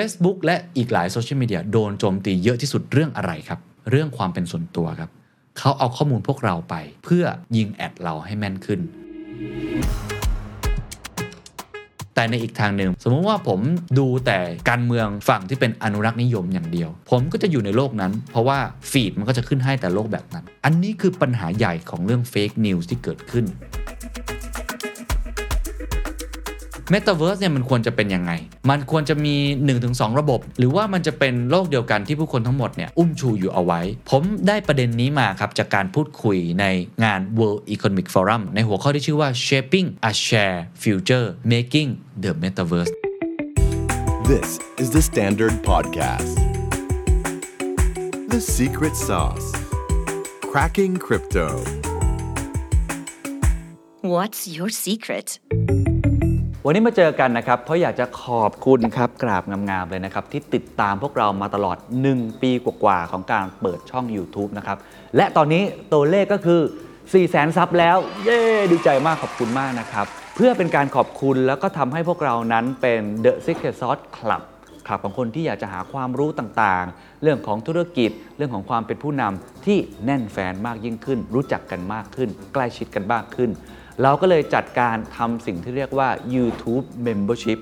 Facebook และอีกหลายโซเชียลมีเดียโดนโจมตีเยอะที่สุดเรื่องอะไรครับ เรื่องความเป็นส่วนตัวครับ เขาเอาข้อมูลพวกเราไป เพื่อยิงแอดเราให้แม่นขึ้น แต่ในอีกทางหนึ่ง สมมติว่าผมดูแต่การเมืองฝั่งที่เป็นอนุรักษ์นิยมอย่างเดียว ผมก็จะอยู่ในโลกนั้น เพราะว่าฟีดมันก็จะขึ้นให้แต่โลกแบบนั้น อันนี้คือปัญหาใหญ่ของเรื่องเฟกนิวส์ที่เกิดขึ้น เมตาเวิร์สเนี่ยมันควรจะเป็นยังไง มันควรจะมี 1-2 ระบบ หรือว่ามันจะเป็นโลกเดียวกันที่ผู้คนทั้งหมดเนี่ยอุ้มชูอยู่เอาไว้ ผมได้ประเด็นนี้มาครับ จากการพูดคุยในงาน World Economic Forum ในหัวข้อที่ชื่อว่า Shaping a Share Future Making the Metaverse This is the Standard Podcast. The secret sauce. Cracking crypto. What's your secret? วันนี้มาเจอกันนะครับ เพราะอยากจะขอบคุณครับกราบงามๆเลยนะครับ ที่ติดตามพวกเรามาตลอด 1 ปีกว่าๆของการเปิดช่อง YouTube นะครับ และตอนนี้ตัวเลขก็คือ 4 0 0แสนซับแล้ว เย้ดีใจมากขอบคุณมากนะครับ เพื่อเป็นการขอบคุณแล้วก็ทำให้พวกเรานั้นเป็น The Secret Sauce Club คลับของคนที่อยากจะหาความรู้ต่างๆ เรื่องของธุรกิจ เรื่องของความเป็นผู้นำที่แน่นแฟนมากยิ่งขึ้น รู้จักกันมากขึ้น ใกล้ชิดกันมากขึ้น เราก็เลยจัดการทำสิ่งที่เรียกว่า YouTube Membership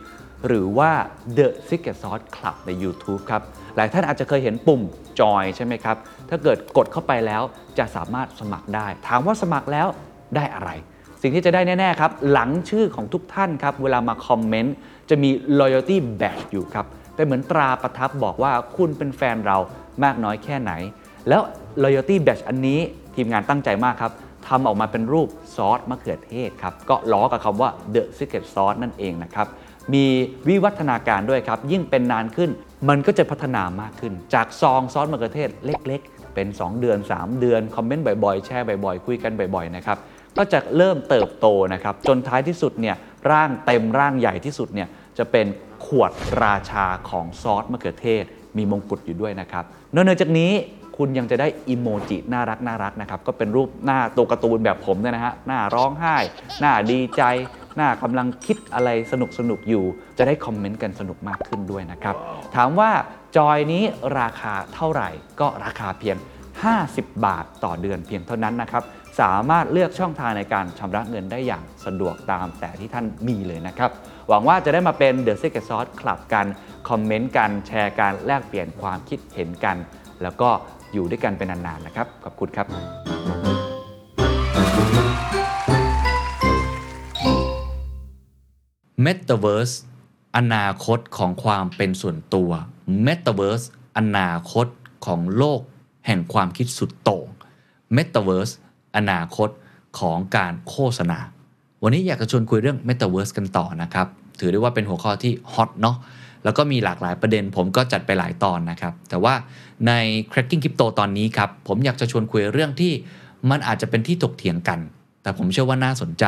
หรือว่า The Secret Sauce Club ใน YouTube ครับ หลายท่านอาจจะเคยเห็นปุ่มจอยใช่ไหมครับ ถ้าเกิดกดเข้าไปแล้วจะสามารถสมัครได้ ถามว่าสมัครแล้วได้อะไร สิ่งที่จะได้แน่ ๆ ครับ หลังชื่อของทุกท่านครับ เวลามาคอมเมนต์จะมี loyalty badge อยู่ครับเป็นเหมือนตราประทับบอกว่าคุณเป็นแฟนเรามากน้อยแค่ไหน แล้ว loyalty badge อันนี้ทีมงานตั้งใจมากครับ ทำออกมาเป็นรูปซอสมะเขือเทศครับ ก็ล้อกับคำว่า the secret sauce นั่นเองนะครับ มีวิวัฒนาการด้วยครับ ยิ่งเป็นนานขึ้น มันก็จะพัฒนามากขึ้น จากซองซอสมะเขือเทศเล็ก ๆ เป็น 2 เดือน 3 เดือน คอมเมนต์บ่อยๆ แชร์บ่อยๆ คุยกันบ่อยๆ นะครับ ก็จะเริ่มเติบโตนะครับ จนท้ายที่สุดเนี่ยร่างเต็มร่างใหญ่ที่สุดเนี่ยจะเป็นขวดราชาของซอสมะเขือเทศ มีมงกุฎอยู่ด้วยนะครับนอกจากนี้ คุณยังจะได้อิโมจิน่ารักน่ารักนะครับ ก็เป็นรูปหน้าตัวการ์ตูนแบบผมเนี่ยนะฮะ หน้าร้องไห้ หน้าดีใจ หน้ากำลังคิดอะไรสนุกสนุกอยู่ จะได้คอมเมนต์กันสนุกมากขึ้นด้วยนะครับ ถามว่าจอยนี้ราคาเท่าไหร่ ก็ราคาเพียง 50 บาทต่อเดือนเพียงเท่านั้นนะครับ สามารถเลือกช่องทางในการชำระเงินได้อย่างสะดวกตามแต่ที่ท่านมีเลยนะครับ หวังว่าจะได้มาเป็น The Secret Sauce คลับกัน คอมเมนต์กัน แชร์กัน แลกเปลี่ยนความคิดเห็นกัน แล้วก็ อยู่ด้วยกันเป็นนานๆนะครับ ขอบคุณครับ Metaverse อนาคตของความเป็นส่วนตัว Metaverse อนาคตของโลกแห่งความคิดสุดโต่ง Metaverse อนาคตของการโฆษณา วันนี้อยากจะชวนคุยเรื่อง Metaverse กันต่อนะครับ ถือได้ว่าเป็นหัวข้อที่ฮอตเนาะ แล้วก็มีหลากหลายประเด็น ผมก็จัดไปหลายตอนนะครับ แต่ว่าใน Cracking Crypto ตอนนี้ครับ ผมอยากจะชวนคุยเรื่องที่มันอาจจะเป็นที่ถกเถียงกัน แต่ผมเชื่อว่าน่าสนใจ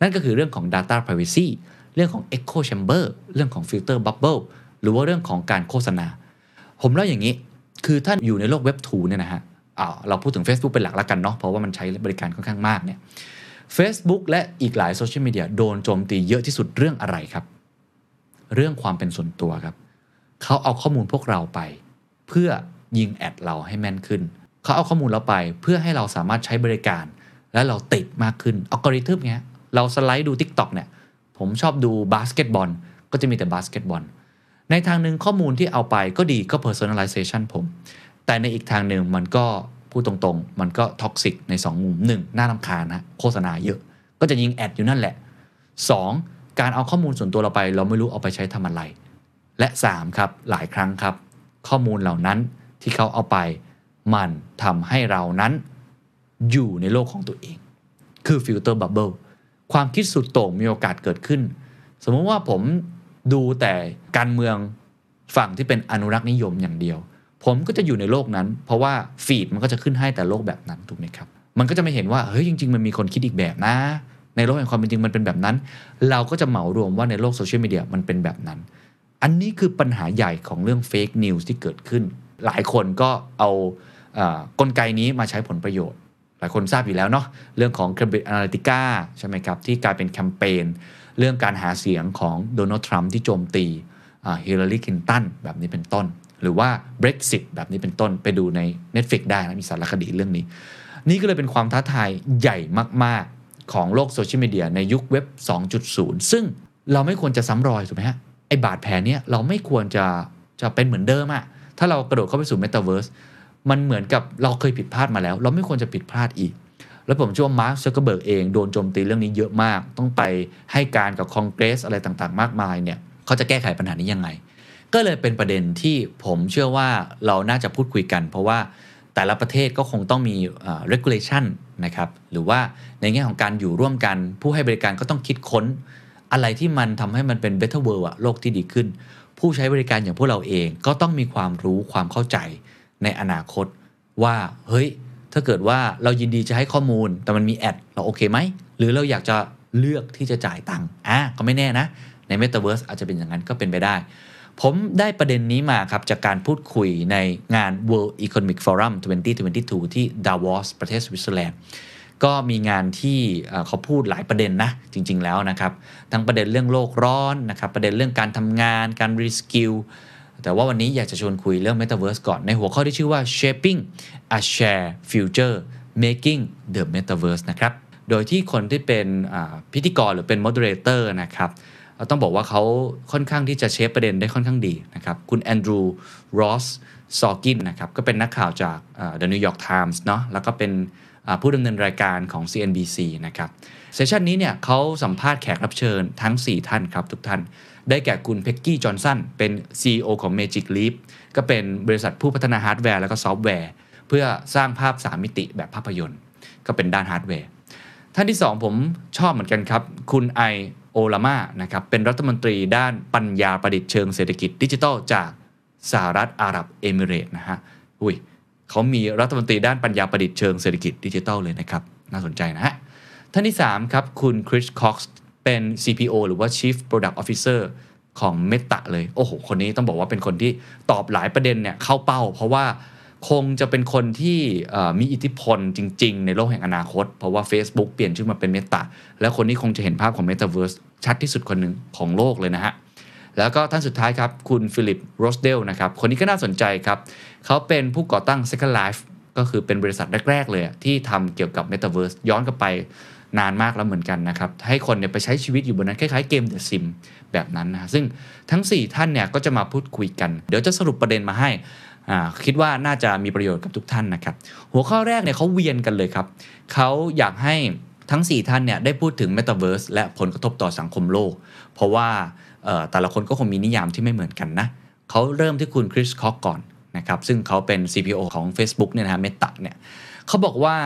นั่นก็คือเรื่องของ Data Privacy เรื่องของ Echo Chamber เรื่องของ Filter Bubble หรือว่าเรื่องของการโฆษณา ผมเล่าอย่างนี้ คือท่านอยู่ในโลกเว็บ2เนี่ยนะฮะเราพูดถึง Facebook เป็นหลักแล้วกันเนาะเพราะว่ามันใช้บริการค่อนข้างมากเนี่ย Facebook และอีกหลายโซเชียลมีเดียโดนโจมตีเยอะที่สุดเรื่องอะไรครับ เรื่องความเป็นส่วนตัวครับ เขาเอาข้อมูลพวกเราไป เพื่อยิง ad เราให้แม่นขึ้น เขาเอาข้อมูลเราไปเพื่อให้เราสามารถใช้บริการ และเราติดมากขึ้นอัลกอริทึมเนี้ยเราสไลด์ดู TikTok เนี่ยผมชอบดูบาสเกตบอลก็จะมีแต่บาสเกตบอลในทางหนึ่งข้อมูลที่เอาไปก็ดีก็ personalization ผม แต่ในอีกทางหนึ่งมันก็พูดตรงๆ มันก็ toxic ใน 2 มุม 1. น่ารำคาญนะโฆษณาเยอะ ก็จะยิง ad อยู่นั่นแหละ 2. การเอาข้อมูลส่วนตัวเราไป เราไม่รู้เอาไปใช้ทำอะไร และ3ครับหลายครั้งครับ ข้อมูลเหล่านั้นที่เขาเอาไป มันทำให้เรานั้นอยู่ในโลกของตัวเอง คือ filter bubble ความคิดสุดโต่งมีโอกาสเกิดขึ้น สมมติว่าผมดูแต่การเมืองฝั่งที่เป็นอนุรักษ์นิยมอย่างเดียว ผมก็จะอยู่ในโลกนั้น เพราะว่าฟีดมันก็จะขึ้นให้แต่โลกแบบนั้นถูกไหมครับ มันก็จะไม่เห็นว่าเฮ้ยจริง ๆ มันมีคนคิดอีกแบบนะ ในโลกแห่งความเป็นจริงมันเป็นแบบนั้น เราก็จะเหมารวมว่าในโลกโซเชียลมีเดียมันเป็นแบบนั้น อันนี้คือปัญหาใหญ่ของเรื่องเฟกนิวส์ที่เกิดขึ้น หลายคนก็เอาเอ่อกลไกนี้มาใช้ผลประโยชน์ หลายคนทราบอยู่แล้วเนาะเรื่องของ Cambridge Analytica ใช่ไหมครับ ที่กลายเป็นแคมเปญเรื่องการหาเสียงของโดนัลด์ทรัมป์ที่โจมตีฮิลลารีคลินตันแบบนี้เป็นต้น หรือว่า Brexit แบบนี้เป็นต้นไปดูใน Netflix ได้นะมีสารคดีเรื่องนี้ นี่ก็เลยเป็นความท้าทายใหญ่มาก ของโลกโซเชียลมีเดียในยุคเว็บ 2.0 ซึ่งเราไม่ควรจะซ้ำรอยถูกไหมฮะไอ้บาดแผลเนี้ยเราไม่ควรจะจะเป็นเหมือนเดิมอะถ้าเรากระโดดเข้าไปสู่ Metaverse มันเหมือนกับเราเคยผิดพลาดมาแล้ว เราไม่ควรจะผิดพลาดอีก แล้วผมเชื่อว่ามาร์คซักเกอร์เบิร์กเองโดนโจมตีเรื่องนี้เยอะมาก ต้องไปให้การกับคอนเกรสอะไรต่างๆ มากมายเนี่ยเขาจะแก้ไขปัญหานี้ยังไง ก็เลยเป็นประเด็นที่ผมเชื่อว่าเราน่าจะพูดคุยกัน เพราะว่า แต่ละประเทศก็คงต้องมี regulation นะครับหรือว่าในแง่ของการอยู่ร่วมกัน ผู้ให้บริการก็ต้องคิดค้น อะไรที่มันทำให้มันเป็น better world อะโลกที่ดีขึ้น ผู้ใช้บริการอย่างพวกเราเองก็ต้องมีความรู้ความเข้าใจในอนาคตว่าเฮ้ยถ้าเกิดว่าเรายินดีจะให้ข้อมูล แต่มันมี ad เราโอเคไหมหรือเราอยากจะเลือกที่จะจ่ายตังค์อะก็ไม่แน่นะ ใน Metaverse อาจจะเป็นอย่างนั้นก็เป็นไปได้ ผมได้ประเด็นนี้มาครับ จากการพูดคุยในงาน World Economic Forum 2022 ที่ Davos ประเทศสวิตเซอร์แลนด์ก็มีงานที่เขาพูดหลายประเด็นนะ จริง ๆ แล้วนะครับ ทั้งประเด็นเรื่องโลกร้อนนะครับ ประเด็นเรื่องการทำงาน การ reskillแต่ว่าวันนี้อยากจะชวนคุยเรื่อง Metaverse ก่อนในหัวข้อที่ชื่อว่า shaping a share future making the Metaverse นะครับ โดยที่คนที่เป็นพิธีกรหรือเป็น moderator นะครับ ต้องบอกว่าเขาค่อนข้างที่จะเชฟประเด็นได้ค่อนข้างดีนะครับ คุณแอนดรูรอสซอกินนะครับ ก็เป็นนักข่าวจาก The New York Times เนาะแล้วก็เป็นผู้ดำเนินรายการของ CNBC นะครับ เซสชันนี้เนี่ยเขาสัมภาษณ์แขกรับเชิญทั้ง 4 ท่านครับ ทุกท่าน ได้แก่คุณเพ็กกี้ จอห์นสัน เป็น CEO ของ Magic Leap ก็เป็นบริษัทผู้พัฒนาฮาร์ดแวร์ แล้วก็ซอฟต์แวร์ เพื่อสร้างภาพ 3 มิติแบบภาพยนตร์ ก็เป็นด้านฮาร์ดแวร์ ท่านที่ 2 ผมชอบเหมือนกันครับ คุณอัล โอลามานะครับเป็นรัฐมนตรีด้านปัญญาประดิษฐ์เชิงเศรษฐกิจดิจิทัลจากสหรัฐอาหรับเอมิเรตส์นะฮะอุ้ยเขามีรัฐมนตรีด้านปัญญาประดิษฐ์เชิงเศรษฐกิจดิจิทัลเลยนะครับ น่าสนใจนะฮะ ท่านที่ 3 ครับ คุณคริสคอกซ์เป็น CPO หรือว่า Chief Product Officer ของ Meta เลย โอ้โห คนนี้ต้องบอกว่าเป็นคนที่ตอบหลายประเด็นเนี่ยเข้าเป้า เพราะว่า คงจะเป็นคนที่มีอิทธิพลจริง ๆ ในโลกแห่งอนาคต เพราะว่า Facebook เปลี่ยนชื่อมาเป็น Meta และคนนี้คงจะเห็นภาพของ Metaverse ชัดที่สุดคนหนึ่งของโลกเลยนะฮะแล้วก็ท่านสุดท้ายครับ คุณฟิลิปโรสเดลนะครับ คนนี้ก็น่าสนใจครับ เขาเป็นผู้ก่อตั้ง Second Life ก็คือเป็นบริษัทแรก ๆ เลยที่ทำเกี่ยวกับ Metaverse ย้อนกลับไปนานมากแล้วเหมือนกันนะครับ ให้คนเนี่ยไปใช้ชีวิตอยู่บนนั้น คล้าย ๆ เกม The Sim แบบนั้นนะซึ่งทั้ง 4 ท่านเนี่ยก็จะมาพูดคุยกัน เดี๋ยวจะสรุปประเด็นมาให้ คิดว่าน่าจะมีประโยชน์กับทุกท่านนะครับ หัวข้อแรกเนี่ยเขาเวียนกันเลยครับเขาอยากให้ทั้ง 4 ท่านเนี่ยได้พูดถึง Metaverse และผลกระทบต่อสังคมโลก เพราะว่าแต่ละคนก็คงมีนิยามที่ไม่เหมือนกันนะเขาเริ่มที่คุณคริสคอกซ์ก่อนนะครับซึ่งเขาเป็น CPO ของ Facebook เนี่ยนะฮะ Meta เนี่ยเขาบอกว่า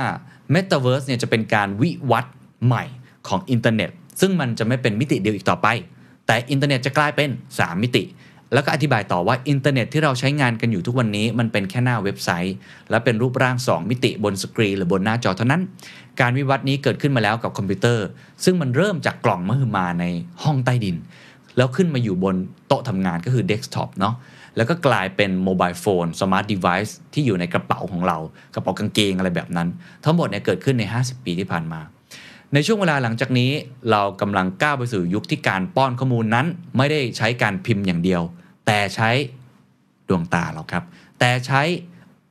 Metaverse เนี่ยจะเป็นการวิวัฒน์ใหม่ของอินเทอร์เน็ตซึ่งมันจะไม่เป็นมิติเดียวอีกต่อไป แต่อินเทอร์เน็ตจะกลายเป็น 3 มิติ แล้วก็อธิบายต่อว่าอินเทอร์เน็ตที่เราใช้งานกันอยู่ทุกวันนี้มันเป็นแค่หน้าเว็บไซต์ และเป็นรูปร่าง 2 มิติบนสกรีนหรือบนหน้าจอเท่านั้น การวิวัฒน์นี้เกิดขึ้นมาแล้วกับคอมพิวเตอร์ ซึ่งมันเริ่มจากกล่องมหึมาในห้องใต้ดิน แล้วขึ้นมาอยู่บนโต๊ะทำงานก็คือเดสก์ท็อปเนาะแล้วก็กลายเป็น mobile phone smart device ที่อยู่ในกระเป๋าของเรา กระเป๋ากางเกงอะไรแบบนั้น ทั้งหมดเนี่ยเกิดขึ้นใน 50 ปีที่ผ่านมา ในช่วงเวลาหลังจากนี้เรากำลังก้าวไปสู่ยุคที่การป้อนข้อมูลนั้น ไม่ได้ใช้การพิมพ์อย่างเดียว แต่ใช้ดวงตาเราครับ แต่ใช้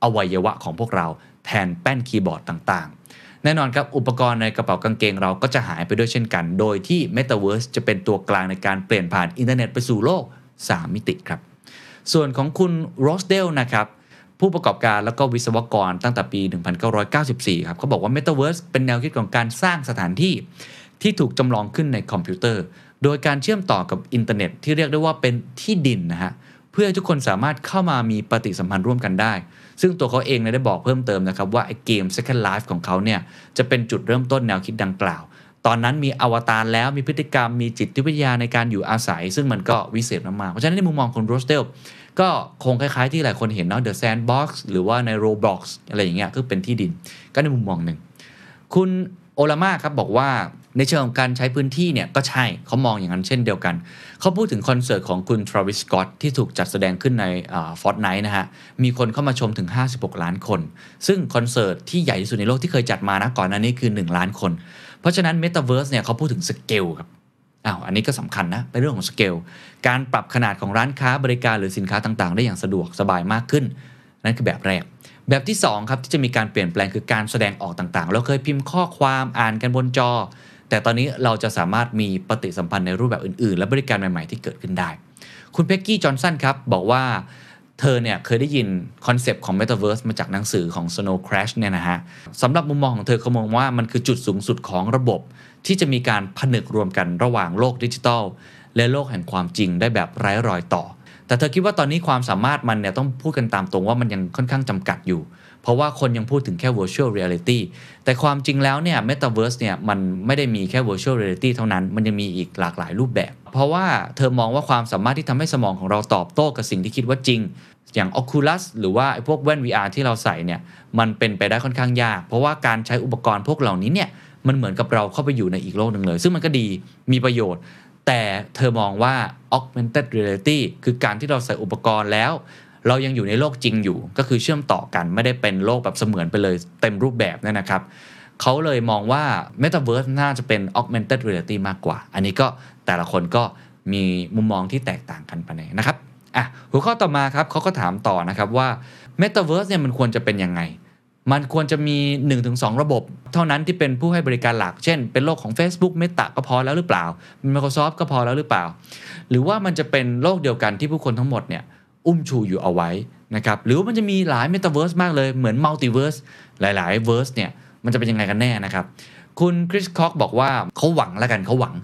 อวัยวะของพวกเราแทนแป้นคีย์บอร์ดต่างๆ แน่นอนครับ อุปกรณ์ในกระเป๋ากางเกงเราก็จะหายไปด้วยเช่นกัน โดยที่ Metaverse จะเป็นตัวกลางในการเปลี่ยนผ่านอินเทอร์เน็ตไปสู่โลก 3 มิติครับ ส่วนของคุณโรสเดลนะครับผู้ประกอบการแล้วก็วิศวกรตั้งแต่ปี 1994 ครับเขาบอกว่า Metaverse เป็นแนวคิดของการสร้างสถานที่ที่ถูกจำลองขึ้นในคอมพิวเตอร์ โดยการเชื่อมต่อกับอินเทอร์เน็ตที่เรียกได้ว่าเป็นที่ดินนะฮะเพื่อทุกคนสามารถเข้ามามีปฏิสัมพันธ์ร่วมกันได้ ซึ่งตัวเขาเองเนี่ยได้บอกเพิ่มเติมนะครับว่าไอ้เกม Second Life ของเขาเนี่ยจะเป็นจุดเริ่มต้นแนวคิดดังกล่าว ตอนนั้นมีอวตารแล้วมีพฤติกรรมมีจิตวิทยาในการอยู่อาศัย ซึ่งมันก็วิเศษมากๆเพราะฉะนั้นในมุมมองของโรสเดลก็คงคล้ายๆที่หลายคนเห็นเนาะ The Sandbox หรือว่าใน Roblox อะไรอย่างเงี้ยคือเป็นที่ดินก็ในมุมมองหนึ่งคุณ โอลามาครับบอกว่าในเชิงของการใช้พื้นที่เนี่ยก็ใช่เขามองอย่างนั้นเช่นเดียวกัน เขาพูดถึงคอนเสิร์ตของคุณ Travis Scott ที่ถูกจัดแสดงขึ้นในFortnite นะฮะ มีคนเข้ามาชมถึง 56 ล้านคน ซึ่งคอนเสิร์ตที่ใหญ่ที่สุดในโลกที่เคยจัดมานะก่อนหน้านี้คือ 1 ล้านคน เพราะฉะนั้น Metaverse เนี่ยเขาพูดถึงสเกลครับอ้าวอันนี้ก็สำคัญนะเป็นเรื่องของสเกลการปรับขนาดของร้านค้าบริการหรือสินค้าต่างๆ ได้อย่างสะดวกสบายมากขึ้น นั่นคือแบบแรก แบบที่2ครับที่จะมีการเปลี่ยนแปลงคือการแสดงออกต่างๆ เราเคยพิมพ์ข้อความอ่านกันบนจอ แต่ตอนนี้เราจะสามารถมีปฏิสัมพันธ์ในรูปแบบอื่นๆ และบริการใหม่ๆ ที่เกิดขึ้นได้ คุณเพ็กกี้จอห์นสันครับบอกว่าเธอเนี่ยเคยได้ยิน concept ของ Metaverse มาจากหนังสือของ Snow Crash เนี่ยนะฮะสำหรับมุมมองของเธอเขามองว่ามันคือจุดสูงสุดของระบบ ที่จะมีการผนึกรวมกันระหว่างโลกดิจิทัลและโลกแห่งความจริงได้แบบไร้รอยต่อ แต่เธอคิดว่าตอนนี้ความสามารถมันเนี่ยต้องพูดกันตามตรงว่ามันยังค่อนข้างจำกัดอยู่ เพราะว่าคนยังพูดถึงแค่ virtual reality แต่ความจริงแล้วเนี่ย metaverse เนี่ยมันไม่ได้มีแค่ virtual reality เท่านั้น มันยังมีอีกหลากหลายรูปแบบ เพราะว่าเธอมองว่าความสามารถที่ทำให้สมองของเราตอบโต้กับสิ่งที่คิดว่าจริง อย่าง Oculus หรือว่าไอ้พวกแว่น VR ที่เราใส่เนี่ยมันเป็นไปได้ค่อนข้างยาก เพราะว่าการใช้อุปกรณ์พวกเหล่านี้เนี่ยมันเหมือนกับเราเข้าไปอยู่ในอีกโลกหนึ่งเลย ซึ่งมันก็ดีมีประโยชน์ แต่เธอมองว่า augmented reality คือการที่เราใส่อุปกรณ์แล้ว เรายังอยู่ในโลกจริงอยู่ ก็คือเชื่อมต่อกันไม่ได้เป็นโลกแบบเสมือนไปเลยเต็มรูปแบบนั่นนะครับเขาเลยมองว่า Metaverse น่าจะเป็น augmented reality มากกว่า อันนี้ก็แต่ละคนก็มีมุมมองที่แตกต่างกันไปนะครับอะหัวข้อต่อมาครับเขาก็ถามต่อนะครับว่า Metaverse เนี่ยมันควรจะเป็นยังไง มันควรจะมี 1-2 ระบบ เท่านั้นที่เป็นผู้ให้บริการหลัก เช่น เป็นโลกของ Facebook Meta ก็พอแล้วหรือเปล่า Microsoft ก็พอแล้วหรือเปล่า หรือว่ามันจะเป็นโลกเดียวกันที่ผู้คนทั้งหมดเนี่ยอุ้มชูอยู่เอาไว้นะครับหรือว่ามันจะมีหลาย Metaverse มากเลยเหมือน Multiverse หลายๆ Verse เนี่ยมันจะเป็นยังไงกันแน่นะครับ คุณคริสคอกบอกว่าเขาหวังแล้วกันเขาหวัง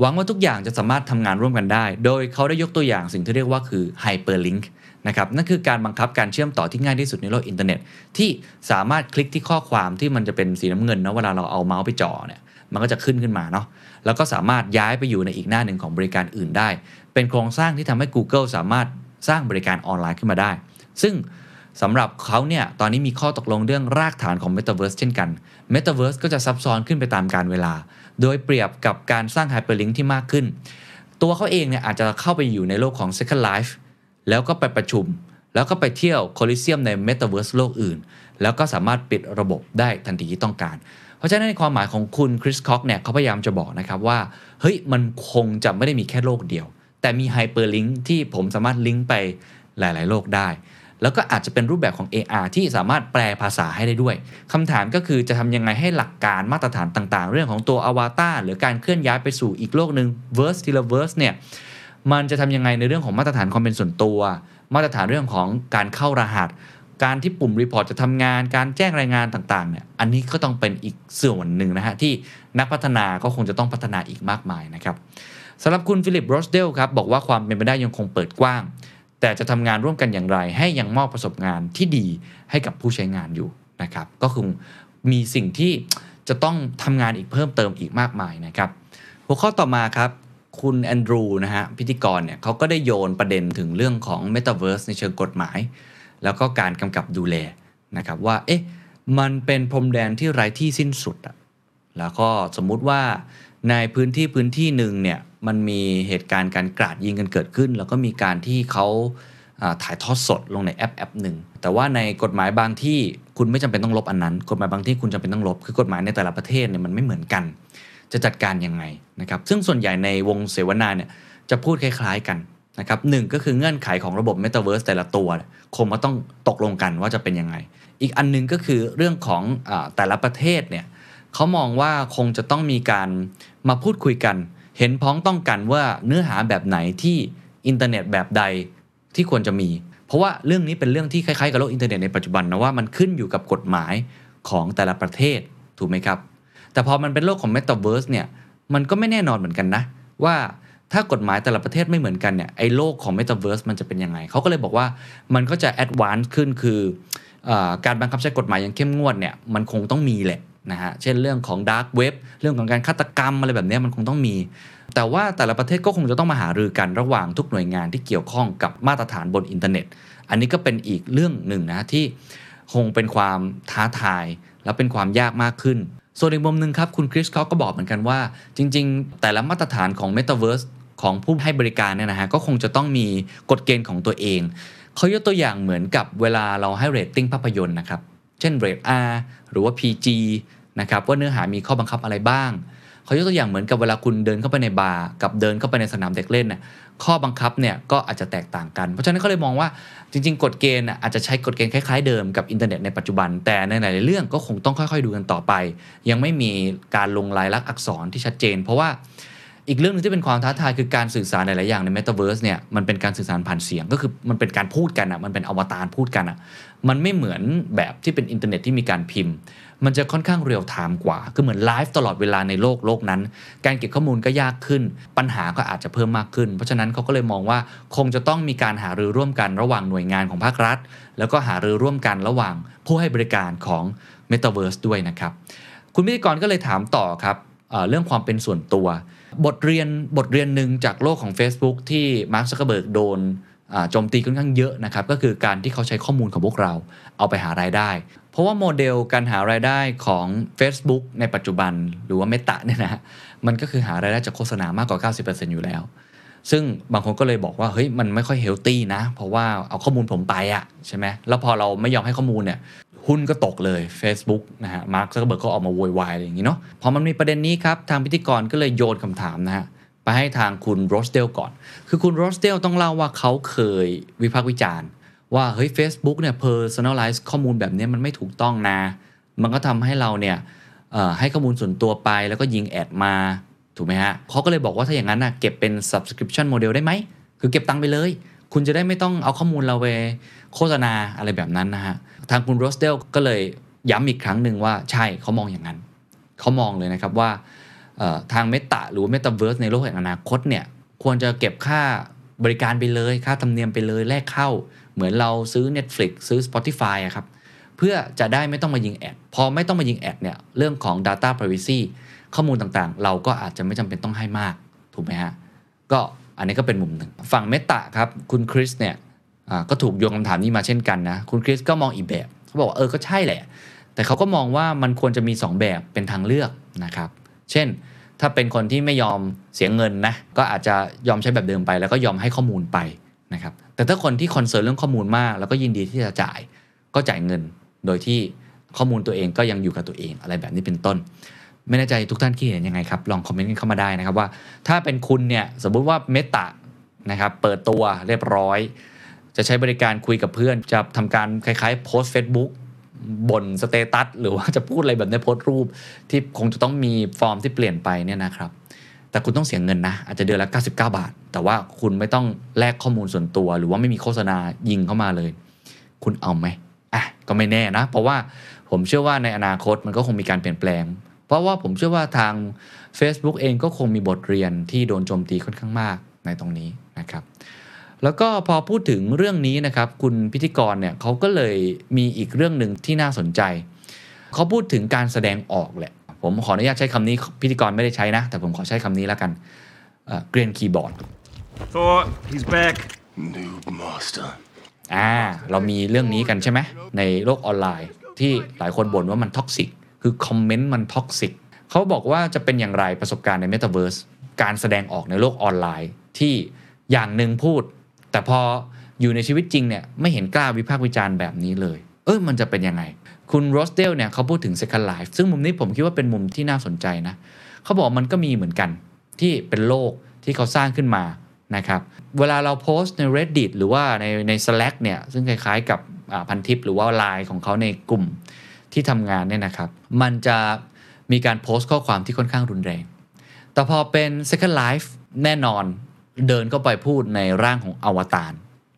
หวังว่าทุกอย่างจะสามารถทำงานร่วมกันได้ โดยเขาได้ยกตัวอย่างสิ่งที่เรียกว่าคือ Hyperlink นะครับนั่นคือการบังคับการเชื่อมต่อที่ง่ายที่สุดในโลกอินเทอร์เน็ต ที่สามารถคลิกที่ข้อความที่มันจะเป็นสีน้ำเงินนะเวลาเราเอาเมาส์ไปจ่อเนี่ยมันก็จะขึ้นขึ้นมาเนาะแล้วก็สามารถย้ายไปอยู่ในอีกหน้าหนึ่งของบริการอื่นได้ เป็นโครงสร้างที่ทำให้ Google สามารถสร้างบริการออนไลน์ขึ้นมาได้ ซึ่งสำหรับเขาเนี่ย ตอนนี้มีข้อตกลงเรื่องรากฐานของ Metaverse เช่นกัน Metaverse ก็จะซับซ้อนขึ้นไปตามการเวลา โดยเปรียบกับการสร้าง Hyperlink ที่มากขึ้น ตัวเขาเองเนี่ยอาจจะเข้าไปอยู่ในโลกของ Second Life แล้วก็ไปประชุม แล้วก็ไปเที่ยวโคลิเซียมใน Metaverse โลกอื่น แล้วก็สามารถปิดระบบได้ทันทีที่ต้องการ เพราะฉะนั้นในความหมายของคุณคริสคอกเนี่ยเขาพยายามจะบอกนะครับว่าเฮ้ยมันคงจะไม่ได้มีแค่โลกเดียว แต่มี hyperlink ที่ผมสามารถลิงก์ไปหลาย ๆ โลกได้แล้วก็อาจจะเป็นรูปแบบของ AR ที่สามารถแปลภาษาให้ได้ด้วยคำถามก็คือจะทำยังไงให้หลักการมาตรฐานต่างๆ เรื่องของตัวอวตารหรือการเคลื่อนย้ายไปสู่อีกโลกหนึ่ง verse ทีละ verse เนี่ย มันจะทำยังไงในเรื่องของมาตรฐานความเป็นส่วนตัว มาตรฐานเรื่องของการเข้ารหัส การที่ปุ่ม report จะทำงาน การแจ้งรายงานต่างๆเนี่ยอันนี้ก็ต้องเป็นอีกส่วนหนึ่งนะฮะที่นักพัฒนาก็คงจะต้องพัฒนาอีกมากมายนะครับสำหรับคุณฟิลิปโรสเดลครับบอกว่าความเป็นไปได้ยังคงเปิดกว้าง แต่จะทำงานร่วมกันอย่างไร ให้ยังมอบประสบการณ์ที่ดีให้กับผู้ใช้งานอยู่นะครับก็คงมีสิ่งที่จะต้องทำงานอีกเพิ่มเติมอีกมากมายนะครับหัวข้อต่อมาครับ คุณแอนดรูนะฮะพิธีกรเนี่ยเขาก็ได้โยนประเด็นถึงเรื่องของ Metaverse ในเชิงกฎหมาย แล้วก็การกำกับดูแลนะครับว่าเอ๊ะมันเป็นพรมแดนที่ไร้ที่สิ้นสุดอะแล้วก็สมมุติว่าในพื้นที่พื้นที่หนึ่งเนี่ยมันมีเหตุการณ์การกราดยิงกันเกิดขึ้น แล้วก็มีการที่เขาถ่ายทอดสดลงในแอปแอปหนึ่งแต่ว่าในกฎหมายบางที่คุณไม่จำเป็นต้องลบอันนั้น กฎหมายบางที่คุณจำเป็นต้องลบคือกฎหมายในแต่ละประเทศเนี่ยมันไม่เหมือนกัน จะจัดการยังไงนะครับซึ่งส่วนใหญ่ในวงเสวนาเนี่ยจะพูดคล้ายๆกันนะครับหนึ่งก็คือเงื่อนไขของระบบ Metaverse แต่ละตัว คงมาต้องตกลงกันว่าจะเป็นยังไง อีกอันหนึงก็คือเรื่องของอแต่ละประเทศเนี่ยเขามองว่าคงจะต้องมีการมาพูดคุยกัน เห็นพ้องต้องกันว่าเนื้อหาแบบไหนที่อินเทอร์เน็ตแบบใดที่ควรจะมี เพราะว่าเรื่องนี้เป็นเรื่องที่คล้ายๆกับโลกอินเทอร์เน็ตในปัจจุบันนะว่ามันขึ้นอยู่กับกฎหมายของแต่ละประเทศถูกไหมครับ แต่พอมันเป็นโลกของ Metaverse เนี่ยมันก็ไม่แน่นอนเหมือนกันนะ ว่าถ้ากฎหมายแต่ละประเทศไม่เหมือนกันเนี่ยไอ้โลกของ Metaverse มันจะเป็นยังไงเขาก็เลยบอกว่ามันก็จะ advance ขึ้นคืออการบังคับใช้กฎหมายอย่างเข้มงวดเนี่ยมันคงต้องมีแหละนะฮะเช่นเรื่องของ dark web เรื่องของการฆาตกรรมอะไรแบบนี้มันคงต้องมี แต่ว่าแต่ละประเทศก็คงจะต้องมาหารือกันระหว่างทุกหน่วยงานที่เกี่ยวข้องกับมาตรฐานบนอินเทอร์เน็ต อันนี้ก็เป็นอีกเรื่องหนึ่งนะที่คงเป็นความท้าทายและเป็นความยากมากขึ้น ส่วนอีกมุมหนึ่งครับ คุณคริสเขาก็บอกเหมือนกันว่า จริง ๆ แต่ละมาตรฐานของ Metaverse ของผู้ให้บริการเนี่ยนะฮะก็คงจะต้องมีกฎเกณฑ์ของตัวเอง เขายกตัวอย่างเหมือนกับเวลาเราให้เรตติ้งภาพยนตร์นะครับ เช่นเรต R หรือว่า PG นะครับว่าเนื้อหามีข้อบังคับอะไรบ้าง เขายกตัวอย่างเหมือนกับเวลาคุณเดินเข้าไปในบาร์กับเดินเข้าไปในสนามเด็กเล่นน่ะ ข้อบังคับเนี่ยก็อาจจะแตกต่างกัน เพราะฉะนั้นเขาเลยมองว่าจริง ๆ กฎเกณฑ์อาจจะใช้กฎเกณฑ์คล้ายๆเดิมกับอินเทอร์เน็ตในปัจจุบันแต่ในหลายๆเรื่องก็คงต้องค่อยๆดูกันต่อไป ยังไม่มีการลงลายลักษณ์อักษรที่ชัดเจน เพราะว่า อีกเรื่องหนึงที่เป็นความท้าทายคือการสื่อสารหลาย ๆ อย่างใน Metaverse เนี่ยมันเป็นการสื่อสารผ่านเสียงก็คือมันเป็นการพูดกันอะมันเป็นอวตารพูดกันอะมันไม่เหมือนแบบที่เป็นอินเทอร์เน็ตที่มีการพิมพ์ มันจะค่อนข้าง real-time กว่า คือเหมือนไลฟ์ตลอดเวลาในโลกโลกนั้น การเก็บข้อมูลก็ยากขึ้น ปัญหาก็อาจจะเพิ่มมากขึ้น เพราะฉะนั้นเขาก็เลยมองว่าคงจะต้องมีการหารือร่วมกันระหว่างหน่วยงานของภาครัฐ แล้วก็หารือร่วมกันระหว่างผู้ให้บริการของ Metaverse ด้วยนะครับคุณพิธีกรก็เลยถามต่อครับเรื่องความเป็นส่วนตัว บทเรียนบทเรียนหนึ่งจากโลกของ Facebook ที่มาร์คซักเบิร์กโดนโจมตีค่อนข้างเยอะนะครับ ก็คือการที่เขาใช้ข้อมูลของพวกเราเอาไปหารายได้ เพราะว่าโมเดลการหารายได้ของ Facebook ในปัจจุบันหรือว่า Meta เนี่ยนะฮะมันก็คือหารายได้จากโฆษณามากกว่า 90%อยู่แล้ว ซึ่งบางคนก็เลยบอกว่าเฮ้ยมันไม่ค่อย healthy นะ เพราะว่าเอาข้อมูลผมไปอะใช่ไหมแล้วพอเราไม่ยอมให้ข้อมูลเนี่ย หุ้นก็ตกเลย Facebook นะฮะมาร์คซักเบิร์กก็ออกมาโวยวายอะไรอย่างนี้เนาะพอมันมีประเด็นนี้ครับทางพิธีกรก็เลยโยนคำถามนะฮะไปให้ทางคุณโรสเดลก่อน คือคุณโรสเดลต้องเล่าว่าเขาเคยวิพากษ์วิจารณ์ ว่าเฮ้ย Facebook เนี่ย personalize ข้อมูลแบบนี้มันไม่ถูกต้องนะ มันก็ทำให้เราเนี่ยให้ข้อมูลส่วนตัวไปแล้วก็ยิง ad มา ถูกไหมฮะเขาก็เลยบอกว่าถ้าอย่างนั้นนะเก็บเป็น subscription model ได้ไหม คือเก็บตังค์ไปเลย คุณจะได้ไม่ต้องเอาข้อมูลเราไปโฆษณาอะไรแบบนั้นนะฮะ ทางคุณโรสเดลก็เลยย้ำอีกครั้งหนึ่งว่าใช่เขามองอย่างนั้น เขามองเลยนะครับว่าทาง Meta หรือเมตาเวิร์สในโลกแห่งอนาคตเนี่ยควรจะเก็บค่าบริการไปเลย ค่าธรรมเนียมไปเลยแลกเข้า เหมือนเราซื้อ Netflix ซื้อ Spotify อะครับเพื่อจะได้ไม่ต้องมายิงแอด พอไม่ต้องมายิงแอดเนี่ยเรื่องของ Data Privacy ข้อมูลต่างๆ เราก็อาจจะไม่จำเป็นต้องให้มาก ถูกไหมฮะ ก็ อันนี้ก็เป็นมุมหนึ่ง ฝั่งเมตาครับคุณคริสเนี่ยก็ถูกโยงคำถามนี้มาเช่นกันนะคุณคริสก็มองอีกแบบเขาบอกว่าเออก็ใช่แหละ แต่เขาก็มองว่ามันควรจะมี 2 แบบเป็นทางเลือกนะครับ เช่นถ้าเป็นคนที่ไม่ยอมเสียเงินนะก็อาจจะยอมใช้แบบเดิมไป แล้วก็ยอมให้ข้อมูลไปนะครับแต่ถ้าคนที่ concern เรื่องข้อมูลมาก แล้วก็ยินดีที่จะจ่ายก็จ่ายเงิน โดยที่ข้อมูลตัวเองก็ยังอยู่กับตัวเองอะไรแบบนี้เป็นต้น ไม่แน่ใจทุกท่านคิดเห็นยังไงครับ ลอง comment กันเข้ามาได้นะครับว่า ถ้าเป็นคุณเนี่ยสมมุติว่า Meta นะครับเปิดตัวเรียบร้อย จะใช้บริการคุยกับเพื่อน จะทำการคล้ายๆโพสต์ Facebook บน status หรือว่าจะพูดอะไรแบบในโพสต์รูป ที่คงจะต้องมีฟอร์มที่เปลี่ยนไปเนี่ยนะครับ แต่คุณต้องเสียเงินนะ อาจจะเดือนละ 99 บาท แต่ว่าคุณไม่ต้องแลกข้อมูลส่วนตัว หรือว่าไม่มีโฆษณายิงเข้ามาเลย คุณเอาไหมอะก็ไม่แน่นะ เพราะว่าผมเชื่อว่าในอนาคตมันก็คงมีการเปลี่ยนแปลง เพราะว่าผมเชื่อว่าทาง Facebook เองก็คงมีบทเรียนที่โดนโจมตีค่อนข้างมากในตรงนี้นะครับ แล้วก็พอพูดถึงเรื่องนี้นะครับ คุณพิธีกรเนี่ยเขาก็เลยมีอีกเรื่องหนึ่งที่น่าสนใจ เขาพูดถึงการแสดงออกแหละ ผมขออนุญาตใช้คำนี้พิธีกรไม่ได้ใช้นะ แต่ผมขอใช้คำนี้แล้วกันเกรียนคีย์บอร์ด Thor, he's back. Noob master. อ่าเรามีเรื่องนี้กันใช่ไหมในโลกออนไลน์ที่หลายคนบ่นว่ามัน toxic คือคอมเมนต์มัน toxic เขาบอกว่าจะเป็นอย่างไรประสบการณ์ใน Metaverse การแสดงออกในโลกออนไลน์ที่อย่างหนึ่งพูด แต่พออยู่ในชีวิตจริงเนี่ยไม่เห็นกล้าวิพากษ์วิจารณ์แบบนี้เลย เออมันจะเป็นยังไง คุณโรสเดลเนี่ยเขาพูดถึง Second Life ซึ่งมุมนี้ผมคิดว่าเป็นมุมที่น่าสนใจนะเขาบอกมันก็มีเหมือนกันที่เป็นโลกที่เขาสร้างขึ้นมานะครับเวลาเราโพสต์ใน Reddit หรือว่าในใน Slack เนี่ยซึ่งคล้ายๆกับพันทิปหรือว่าไลน์ของเขาในกลุ่ม ที่ทำงานเนี่ยนะครับ มันจะมีการโพสต์ข้อความที่ค่อนข้างรุนแรง แต่พอเป็น Second Life แน่นอนเดินเข้าไปพูดในร่างของอวตาร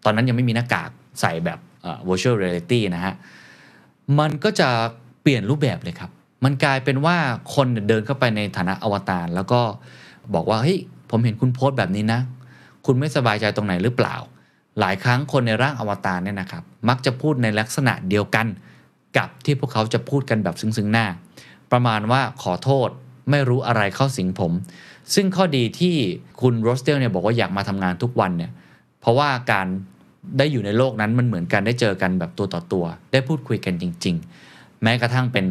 ตอนนั้นยังไม่มีหน้ากากใส่แบบเอ่อ virtual reality นะฮะ มันก็จะเปลี่ยนรูปแบบเลยครับ มันกลายเป็นว่าคนเนี่ยเดินเข้าไปในฐานะอวตาร แล้วก็บอกว่าเฮ้ยผมเห็นคุณโพสต์แบบนี้นะ คุณไม่สบายใจตรงไหนหรือเปล่า หลายครั้งคนในร่างอวตารเนี่ยนะครับ มักจะพูดในลักษณะเดียวกัน กับที่พวกเขาจะพูดกันแบบซึ้งๆหน้า ประมาณว่าขอโทษไม่รู้อะไรเข้าสิงผม ซึ่งข้อดีที่คุณโรสเตลเนี่ยบอกว่าอยากมาทำงานทุกวันเนี่ยเพราะว่าการได้อยู่ในโลกนั้นมันเหมือนกันได้เจอกันแบบตัวต่อตัว ได้พูดคุยกันจริง ๆ แม้กระทั่งเป็น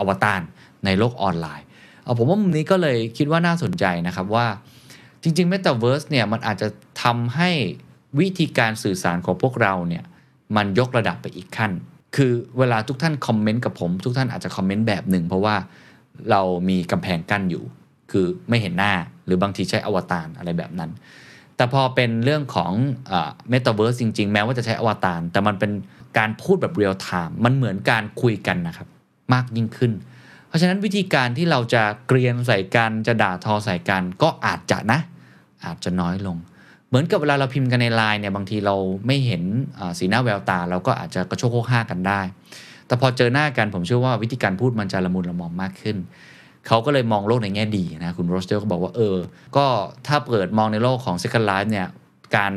อวตารในโลกออนไลน์เอาผมว่ามุมนี้ก็เลยคิดว่าน่าสนใจนะครับว่า จริงๆ Metaverse เนี่ยมันอาจจะทำให้วิธีการสื่อสารของพวกเราเนี่ยมันยกระดับไปอีกขั้น คือเวลาทุกท่านคอมเมนต์กับผม ทุกท่านอาจจะคอมเมนต์แบบหนึ่งเพราะว่าเรามีกำแพงกั้นอยู่ คือไม่เห็นหน้าหรือบางทีใช้อวตารอะไรแบบนั้น แต่พอเป็นเรื่องของเมตาเวิร์สจริง ๆ แม้ว่าจะใช้อวตารแต่มันเป็นการพูดแบบ real-time มันเหมือนการคุยกันนะครับ มากยิ่งขึ้น เพราะฉะนั้นวิธีการที่เราจะเกรียนใส่กันจะด่าทอใส่กันก็อาจจะนะ อาจจะน้อยลง เหมือนกับเวลาเราพิมพ์กันในไลน์เนี่ยบางทีเราไม่เห็นสีหน้าแววตา เราก็อาจจะกระโชกโฮกฮากกันได้ แต่พอเจอหน้ากันผมเชื่อว่าวิธีการพูดมันจะละมุนละมอมมากขึ้น เขาก็เลยมองโลกในแง่ดีนะคุณ Rosedale ก็บอกว่าเออ ก็ถ้าเปิดมองในโลกของ Second Life เนี่ยการ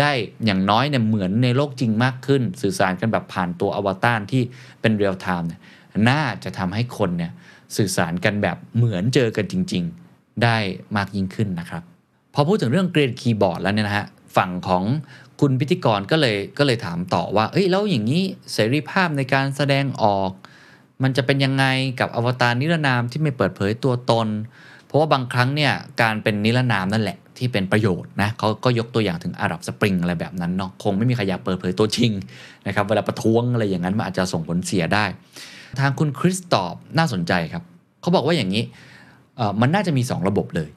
ได้อย่างน้อยเนี่ยเหมือนในโลกจริงมากขึ้น สื่อสารกันแบบผ่านตัวอวตารที่เป็น real-time เนี่ยน่าจะทำให้คนเนี่ยสื่อสารกันแบบเหมือนเจอกันจริง ๆ ได้มากยิ่งขึ้นนะครับ พอพูดถึงเรื่องเกรียนคีย์บอร์ดแล้วเนี่ยนะฮะฝั่งของคุณพิธีกรก็เลยก็เลยถามต่อว่า เอ้ยแล้วอย่างนี้เสรีภาพในการแสดงออก มันจะเป็นยังไงกับอวตารนิรนามที่ไม่เปิดเผยตัวตน เพราะว่าบางครั้งเนี่ยการเป็นนิรนามนั่นแหละที่เป็นประโยชน์นะเขาก็ยกตัวอย่างถึงอาหรับสปริงอะไรแบบนั้นเนาะคงไม่มีใครอยากเปิดเผยตัวจริงนะครับเวลาประท้วงอะไรอย่างนั้นมันอาจจะส่งผลเสียได้ ทางคุณคริสตอบน่าสนใจครับเขาบอกว่าอย่างนี้มันน่าจะมี 2 ระบบเลย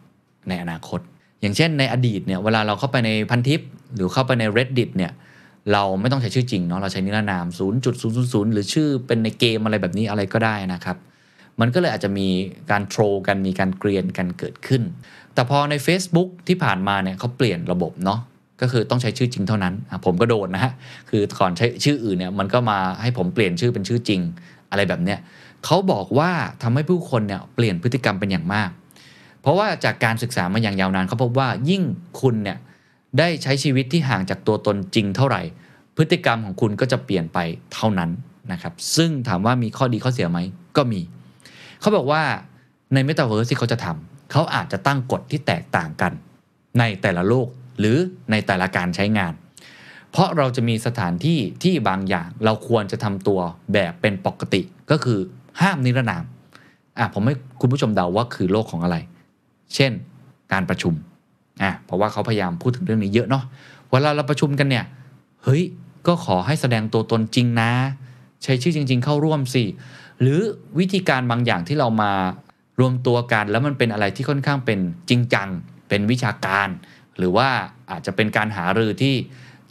ในอนาคต อย่างเช่นในอดีตเนี่ยเวลาเราเข้าไปในพันทิปหรือเข้าไปใน reddit เนี่ยเราไม่ต้องใช้ชื่อจริงเนาะเราใช้นิรนาม 0.000 หรือชื่อเป็นในเกมอะไรแบบนี้อะไรก็ได้นะครับ มันก็เลยอาจจะมีการโทรกันมีการเกรียนกันเกิดขึ้น แต่พอใน Facebook ที่ผ่านมาเนี่ยเขาเปลี่ยนระบบเนาะก็คือต้องใช้ชื่อจริงเท่านั้น ผมก็โดนนะฮะ คือก่อนใช้ชื่ออื่นเนี่ยมันก็มาให้ผมเปลี่ยนชื่อเป็นชื่อจริงอะไรแบบเนี้ยเขาบอกว่าทำให้ผู้คนเนี่ยเปลี่ยนพฤติกรรมเป็นอย่างมาก ราะว่าจากการศึกษามาอย่างยาวนานเขาพบว่ายิ่งคุณเนี่ยได้ใช้ชีวิตที่ห่างจากตัวตนจริงเท่าไหร่ พฤติกรรมของคุณก็จะเปลี่ยนไปเท่านั้นนะครับ ซึ่งถามว่ามีข้อดีข้อเสียไหมก็มี เขาบอกว่าในเมตาเวิร์สที่เขาจะทำเขาอาจจะตั้งกฎที่แตกต่างกัน ในแต่ละโลกหรือในแต่ละการใช้งาน เพราะเราจะมีสถานที่ที่บางอย่างเราควรจะทำตัวแบบเป็นปกติก็คือห้ามนิรนามอะผมให้คุณผู้ชมเดาว่าคือโลกของอะไร เช่นการประชุมอะเพราะว่าเขาพยายามพูดถึงเรื่องนี้เยอะเนาะเวลาเราประชุมกันเนี่ยเฮ้ยก็ขอให้แสดงตัวตนจริงนะ ใช้ชื่อจริง ๆ เข้าร่วมสิหรือวิธีการบางอย่างที่เรามารวมตัวกัน แล้วมันเป็นอะไรที่ค่อนข้างเป็นจริงจัง เป็นวิชาการ หรือว่าอาจจะเป็นการหารือที่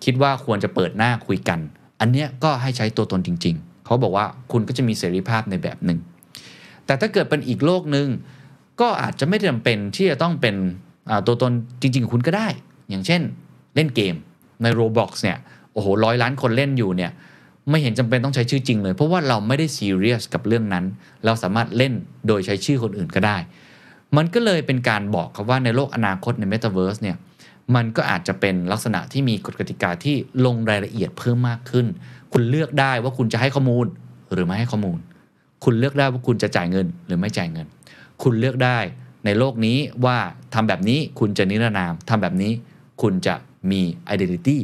คิดว่าควรจะเปิดหน้าคุยกัน อันเนี้ยก็ให้ใช้ตัวตนจริง ๆ เขาบอกว่าคุณก็จะมีเสรีภาพในแบบหนึ่งแต่ถ้าเกิดเป็นอีกโลกหนึ่ง ก็อาจจะไม่จำเป็นที่จะต้องเป็นตัวตนจริง ๆ ของคุณก็ได้ อย่างเช่น เล่นเกมใน Roblox เนี่ยโอ้โหร้อยล้านคนเล่นอยู่เนี่ยไม่เห็นจำเป็นต้องใช้ชื่อจริงเลย เพราะว่าเราไม่ได้ซีเรียสกับเรื่องนั้น เราสามารถเล่นโดยใช้ชื่อคนอื่นก็ได้ มันก็เลยเป็นการบอกครับว่าในโลกอนาคตใน Metaverse เนี่ยมันก็อาจจะเป็นลักษณะที่มีกฎกติกาที่ลงรายละเอียดเพิ่มมากขึ้น คุณเลือกได้ว่าคุณจะให้ข้อมูลหรือไม่ให้ข้อมูล คุณเลือกได้ว่าคุณจะจ่ายเงินหรือไม่จ่ายเงิน คุณเลือกได้ในโลกนี้ว่าทำแบบนี้คุณจะนิรนามทำแบบนี้คุณจะมี identity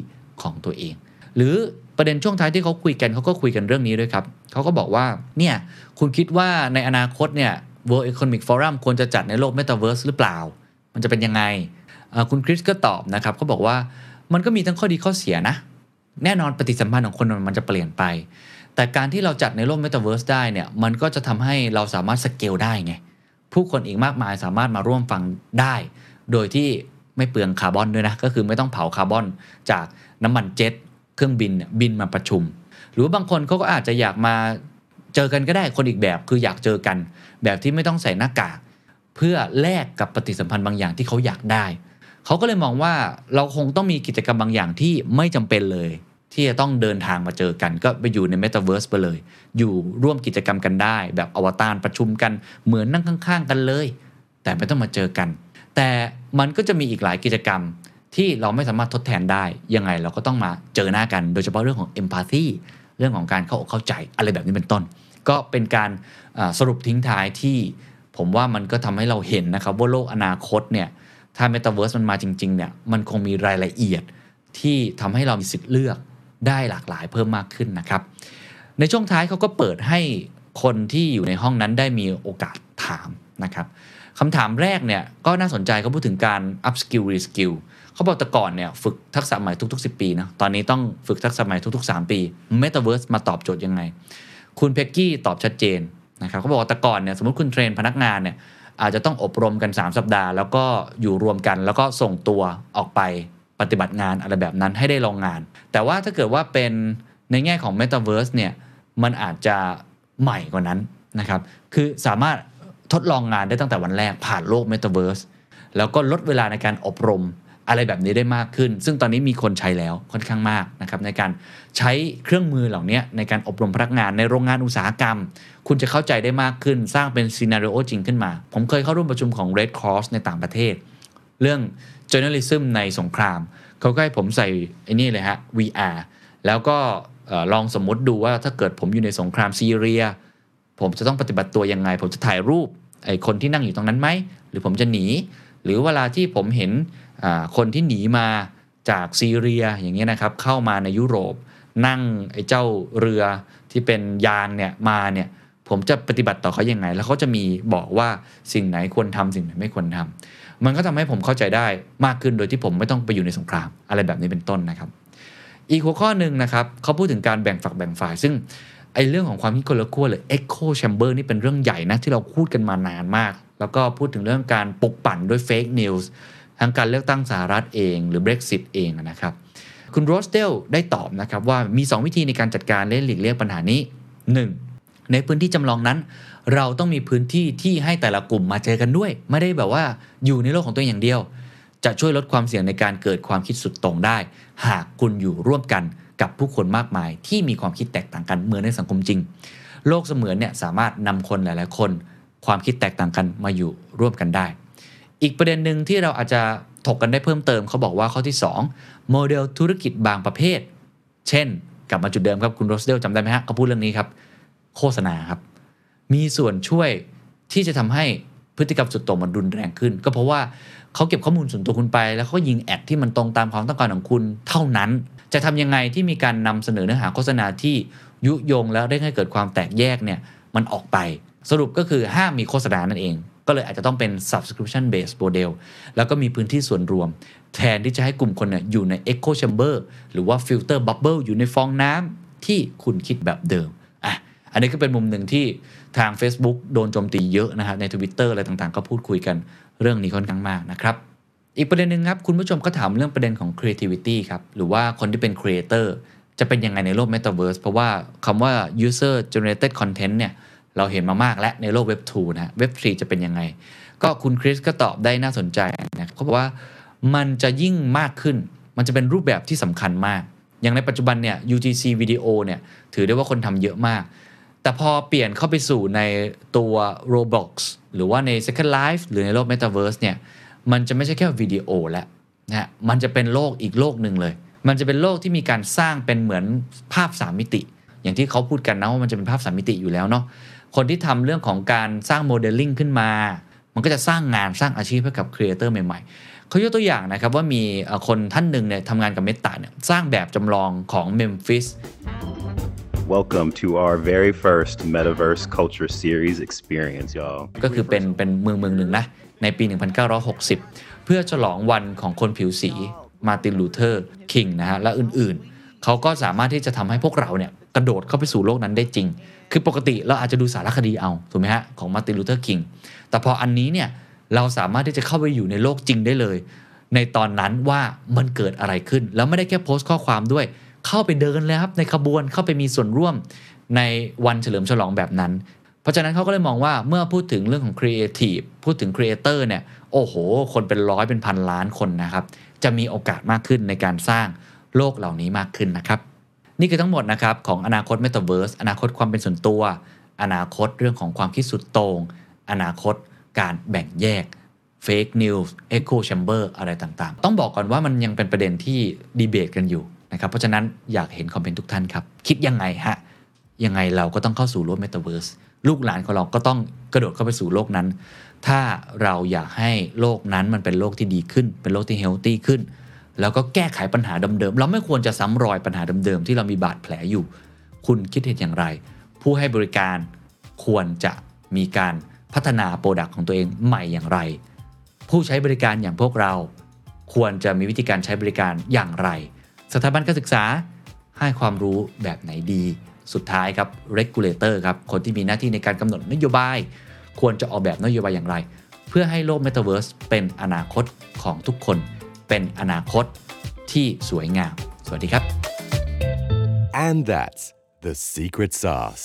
ของตัวเอง หรือประเด็นช่วงท้ายที่เขาคุยกันเขาก็คุยกันเรื่องนี้ด้วยครับเขาก็บอกว่าเนี่ยคุณคิดว่าในอนาคตเนี่ย World Economic Forum ควรจะจัดในโลก Metaverse หรือเปล่า มันจะเป็นยังไง คุณคริสก็ตอบนะครับเขาบอกว่ามันก็มีทั้งข้อดีข้อเสียนะ แน่นอนปฏิสัมพันธ์ของคนมันจะเปลี่ยนไป แต่การที่เราจัดในโลก Metaverse ได้เนี่ยมันก็จะทำให้เราสามารถสเกลได้ไง ผู้คนอีกมากมายสามารถมาร่วมฟังได้ โดยที่ไม่เปลืองคาร์บอนด้วยนะ ก็คือไม่ต้องเผาคาร์บอนจากน้ำมันเจ็ตเครื่องบินบินมาประชุม หรือว่าบางคนเขาก็อาจจะอยากมาเจอกันก็ได้คนอีกแบบ คืออยากเจอกัน แบบที่ไม่ต้องใส่หน้ากากเพื่อแลกกับปฏิสัมพันธ์บางอย่างที่เขาอยากได้ เขาก็เลยมองว่าเราคงต้องมีกิจกรรมบางอย่างที่ไม่จำเป็นเลย ที่จะต้องเดินทางมาเจอกัน ก็ไปอยู่ใน Metaverse ไปเลย อยู่ร่วมกิจกรรมกันได้ แบบอวตารประชุมกันเหมือนนั่งข้างๆ กันเลย แต่ไม่ต้องมาเจอกัน แต่มันก็จะมีอีกหลายกิจกรรมที่เราไม่สามารถทดแทนได้ ยังไงเราก็ต้องมาเจอหน้ากัน โดยเฉพาะเรื่องของ empathy เรื่องของการเข้าอกเข้าใจอะไรแบบนี้เป็นต้น ก็เป็นการสรุปทิ้งท้ายที่ผมว่ามันก็ทำให้เราเห็นนะครับว่าโลกอนาคตเนี่ยถ้า Metaverse มันมาจริงๆเนี่ยมันคงมีรายละเอียดที่ทำให้เรามีสิทธิ์เลือก ได้หลากหลายเพิ่มมากขึ้นนะครับ ในช่วงท้ายเขาก็เปิดให้คนที่อยู่ในห้องนั้นได้มีโอกาสถามนะครับคำถามแรกเนี่ยก็น่าสนใจเขาพูดถึงการ up skill re skill เขาบอกแต่ก่อนเนี่ยฝึกทักษะใหม่ทุก ๆ 10 ปีนะตอนนี้ต้องฝึกทักษะใหม่ทุก ๆ 3 ปี Metaverse มาตอบโจทย์ยังไง คุณเพ็กกี้ตอบชัดเจนนะครับเขาบอกว่าแต่ก่อนเนี่ยสมมติคุณเทรนพนักงานเนี่ยอาจจะต้องอบรมกัน 3 สัปดาห์ แล้วก็อยู่รวมกันแล้วก็ส่งตัวออกไป ปฏิบัติงานอะไรแบบนั้นให้ได้ลองงาน แต่ว่าถ้าเกิดว่าเป็นในแง่ของ Metaverse เนี่ยมันอาจจะใหม่กว่านั้นนะครับ คือสามารถทดลองงานได้ตั้งแต่วันแรกผ่านโลก Metaverse แล้วก็ลดเวลาในการอบรมอะไรแบบนี้ได้มากขึ้น ซึ่งตอนนี้มีคนใช้แล้วค่อนข้างมากนะครับในการใช้เครื่องมือเหล่านี้ในการอบรมพนักงานในโรงงานอุตสาหกรรม คุณจะเข้าใจได้มากขึ้น สร้างเป็นซีนารีโอจริงขึ้นมา ผมเคยเข้าร่วมประชุมของ Red Cross ในต่างประเทศ เรื่อง journalism ในสงคราม เขาก็ให้ผมใส่ไอ้นี่เลยฮะ VR แล้วก็ลองสมมติดูว่าถ้าเกิดผมอยู่ในสงครามซีเรีย ผมจะต้องปฏิบัติตัวยังไง ผมจะถ่ายรูปไอ้คนที่นั่งอยู่ตรงนั้นไหม หรือผมจะหนี หรือเวลาที่ผมเห็นคนที่หนีมาจากซีเรียอย่างเงี้ยนะครับเข้ามาในยุโรป นั่งไอ้เจ้าเรือที่เป็นยานเนี่ยมาเนี่ยผมจะปฏิบัติต่อเขายังไง แล้วเขาจะมีบอกว่าสิ่งไหนควรทำสิ่งไหนไม่ควรทำ มันก็ทำให้ผมเข้าใจได้มากขึ้นโดยที่ผมไม่ต้องไปอยู่ในสงครามอะไรแบบนี้เป็นต้นนะครับ อีกหัวข้อหนึ่งนะครับเขาพูดถึงการแบ่งฝักแบ่งฝ่าย ซึ่งไอ้เรื่องของความคิดคนละขั้วหรือ echo chamber นี่เป็นเรื่องใหญ่นะที่เราพูดกันมานานมาก แล้วก็พูดถึงเรื่องการปลุกปั่นด้วย fake news ทั้งการเลือกตั้งสหรัฐเองหรือ Brexit เองนะครับคุณโรสเดลได้ตอบนะครับว่ามี 2 วิธีในการจัดการและหลีกเลี่ยงปัญหานี้ 1. ในพื้นที่จำลองนั้น เราต้องมีพื้นที่ที่ให้แต่ละกลุ่มมาเจอกันด้วย ไม่ได้แบบว่าอยู่ในโลกของตัวเองอย่างเดียว จะช่วยลดความเสี่ยงในการเกิดความคิดสุดต่งได้ หากคุณอยู่ร่วมกันกับผู้คนมากมาย ที่มีความคิดแตกต่างกันเหมือนในสังคมจริง โลกเสมือนเนี่ยสามารถนำคนหลาย ๆ คน ความคิดแตกต่างกันมาอยู่ร่วมกันได้ อีกประเด็นหนึ่งที่เราอาจจะถกกันได้เพิ่มเติมเขาบอกว่าข้อที่ 2 โมเดลธุรกิจบางประเภท เช่น กลับมาจุดเดิมครับคุณโรสเดลจำได้ไหมฮะเขาพูดเรื่องนี้ครับ โฆษณาครับ มีส่วนช่วยที่จะทำให้พฤติกรรมสุดโต่งมันรุนแรงขึ้น ก็เพราะว่าเขาเก็บข้อมูลส่วนตัวคุณไป แล้วเขายิงแอดที่มันตรงตามความต้องการของคุณเท่านั้น จะทำยังไงที่มีการนำเสนอเนื้อหาโฆษณาที่ยุยงแล้วได้ให้เกิดความแตกแยกเนี่ยมันออกไป สรุปก็คือห้ามมีโฆษณานั่นเอง ก็เลยอาจจะต้องเป็น subscription based model แล้วก็มีพื้นที่ส่วนรวม แทนที่จะให้กลุ่มคนเนี่ยอยู่ใน echo chamber หรือว่า filter bubble อยู่ในฟองน้ำที่คุณคิดแบบเดิมอะอันนี้ก็เป็นมุมหนึ่งที่ ทาง Facebook โดนโจมตีเยอะนะครับใน Twitter อะไรต่างๆ ก็พูดคุยกันเรื่องนี้ค่อนข้างมากนะครับ อีกประเด็นหนึ่งครับ คุณผู้ชมก็ถามเรื่องประเด็นของ creativity ครับ หรือว่าคนที่เป็น creator จะเป็นยังไงในโลก metaverse เพราะว่าคำว่า user generated content เนี่ยเราเห็นมามากและในโลก Web 2 นะฮะ Web 3 จะเป็นยังไง ก็คุณคริสก็ตอบได้น่าสนใจนะเขาบอกว่ามันจะยิ่งมากขึ้น มันจะเป็นรูปแบบที่สำคัญมาก อย่างในปัจจุบันเนี่ย UGC วิดีโอเนี่ยถือได้ว่าคนทำเยอะมาก แต่พอเปลี่ยนเข้าไปสู่ในตัว Roblox หรือว่าใน Second Life หรือในโลก Metaverse เนี่ย มันจะไม่ใช่แค่วิดีโอแล้วนะ มันจะเป็นโลกอีกโลกหนึ่งเลย มันจะเป็นโลกที่มีการสร้างเป็นเหมือนภาพ3มิติ อย่างที่เขาพูดกันนะว่ามันจะเป็นภาพ3มิติอยู่แล้วเนาะ คนที่ทำเรื่องของการสร้างโมเดลลิ่งขึ้นมา มันก็จะสร้างงานสร้างอาชีพให้กับ creator ใหม่ๆ เขายกตัวอย่างนะครับว่ามีคนท่านหนึ่งเนี่ยทำงานกับ Meta เนี่ยสร้างแบบจำลองของเมมฟิส Welcome to our very first Metaverse Culture Series experience, y'all. ก็คือเป็นเป็นเมืองเมืองหนึ่งนะ ในปี 1960 เพื่อฉลองวันของคนผิวสีมาร์ตินลูเทอร์คิงนะฮะ และอื่นๆ เขาก็สามารถที่จะทำให้พวกเราเนี่ยกระโดดเข้าไปสู่โลกนั้นได้จริง คือปกติเราอาจจะดูสารคดีเอา ถูกไหมฮะ ของมาร์ตินลูเทอร์คิง แต่พออันนี้เนี่ยเราสามารถที่จะเข้าไปอยู่ในโลกจริงได้เลย ในตอนนั้นว่ามันเกิดอะไรขึ้น แล้วไม่ได้แค่โพสต์ข้อความด้วย เข้าไปเดินเลยครับในขบวนเข้าไปมีส่วนร่วมในวันเฉลิมฉลองแบบนั้น เพราะฉะนั้นเขาก็เลยมองว่าเมื่อพูดถึงเรื่องของครีเอทีฟพูดถึง creator เนี่ยโอ้โห คนเป็นร้อยเป็นพันล้านคนนะครับ จะมีโอกาสมากขึ้นในการสร้างโลกเหล่านี้มากขึ้นนะครับ นี่คือทั้งหมดนะครับของอนาคต Metaverse อนาคตความเป็นส่วนตัว อนาคตเรื่องของความคิดสุดโตง่งอนาคตการแบ่งแยก Fake News Echo Chamber อะไรต่างๆ ต้องบอกก่อนว่ามันยังเป็นประเด็นที่ดีเบตกันอยู่ นะครับ เพราะฉะนั้นอยากเห็นคอมเมนต์ทุกท่านครับ คิดยังไงฮะ ยังไงเราก็ต้องเข้าสู่โลก Metaverse ลูกหลานของเราก็ต้องกระโดดเข้าไปสู่โลกนั้น ถ้าเราอยากให้โลกนั้นมันเป็นโลกที่ดีขึ้น เป็นโลกที่ healthy ขึ้น แล้วก็แก้ไขปัญหาเดิมๆ เราไม่ควรจะซ้ำรอยปัญหาเดิมๆ ที่เรามีบาดแผลอยู่ คุณคิดเห็นอย่างไร ผู้ให้บริการควรจะมีการพัฒนา product ของตัวเองใหม่อย่างไร ผู้ใช้บริการอย่างพวกเรา ควรจะมีวิธีการใช้บริการอย่างไร สถาบันการศึกษาให้ความรู้แบบไหนดี สุดท้ายครับ regulator ครับ คนที่มีหน้าที่ในการกำหนดนโยบาย ควรจะออกแบบนโยบายอย่างไร เพื่อให้โลก Metaverse เป็นอนาคตของทุกคน เป็นอนาคตที่สวยงาม สวัสดีครับ And that's the secret sauce.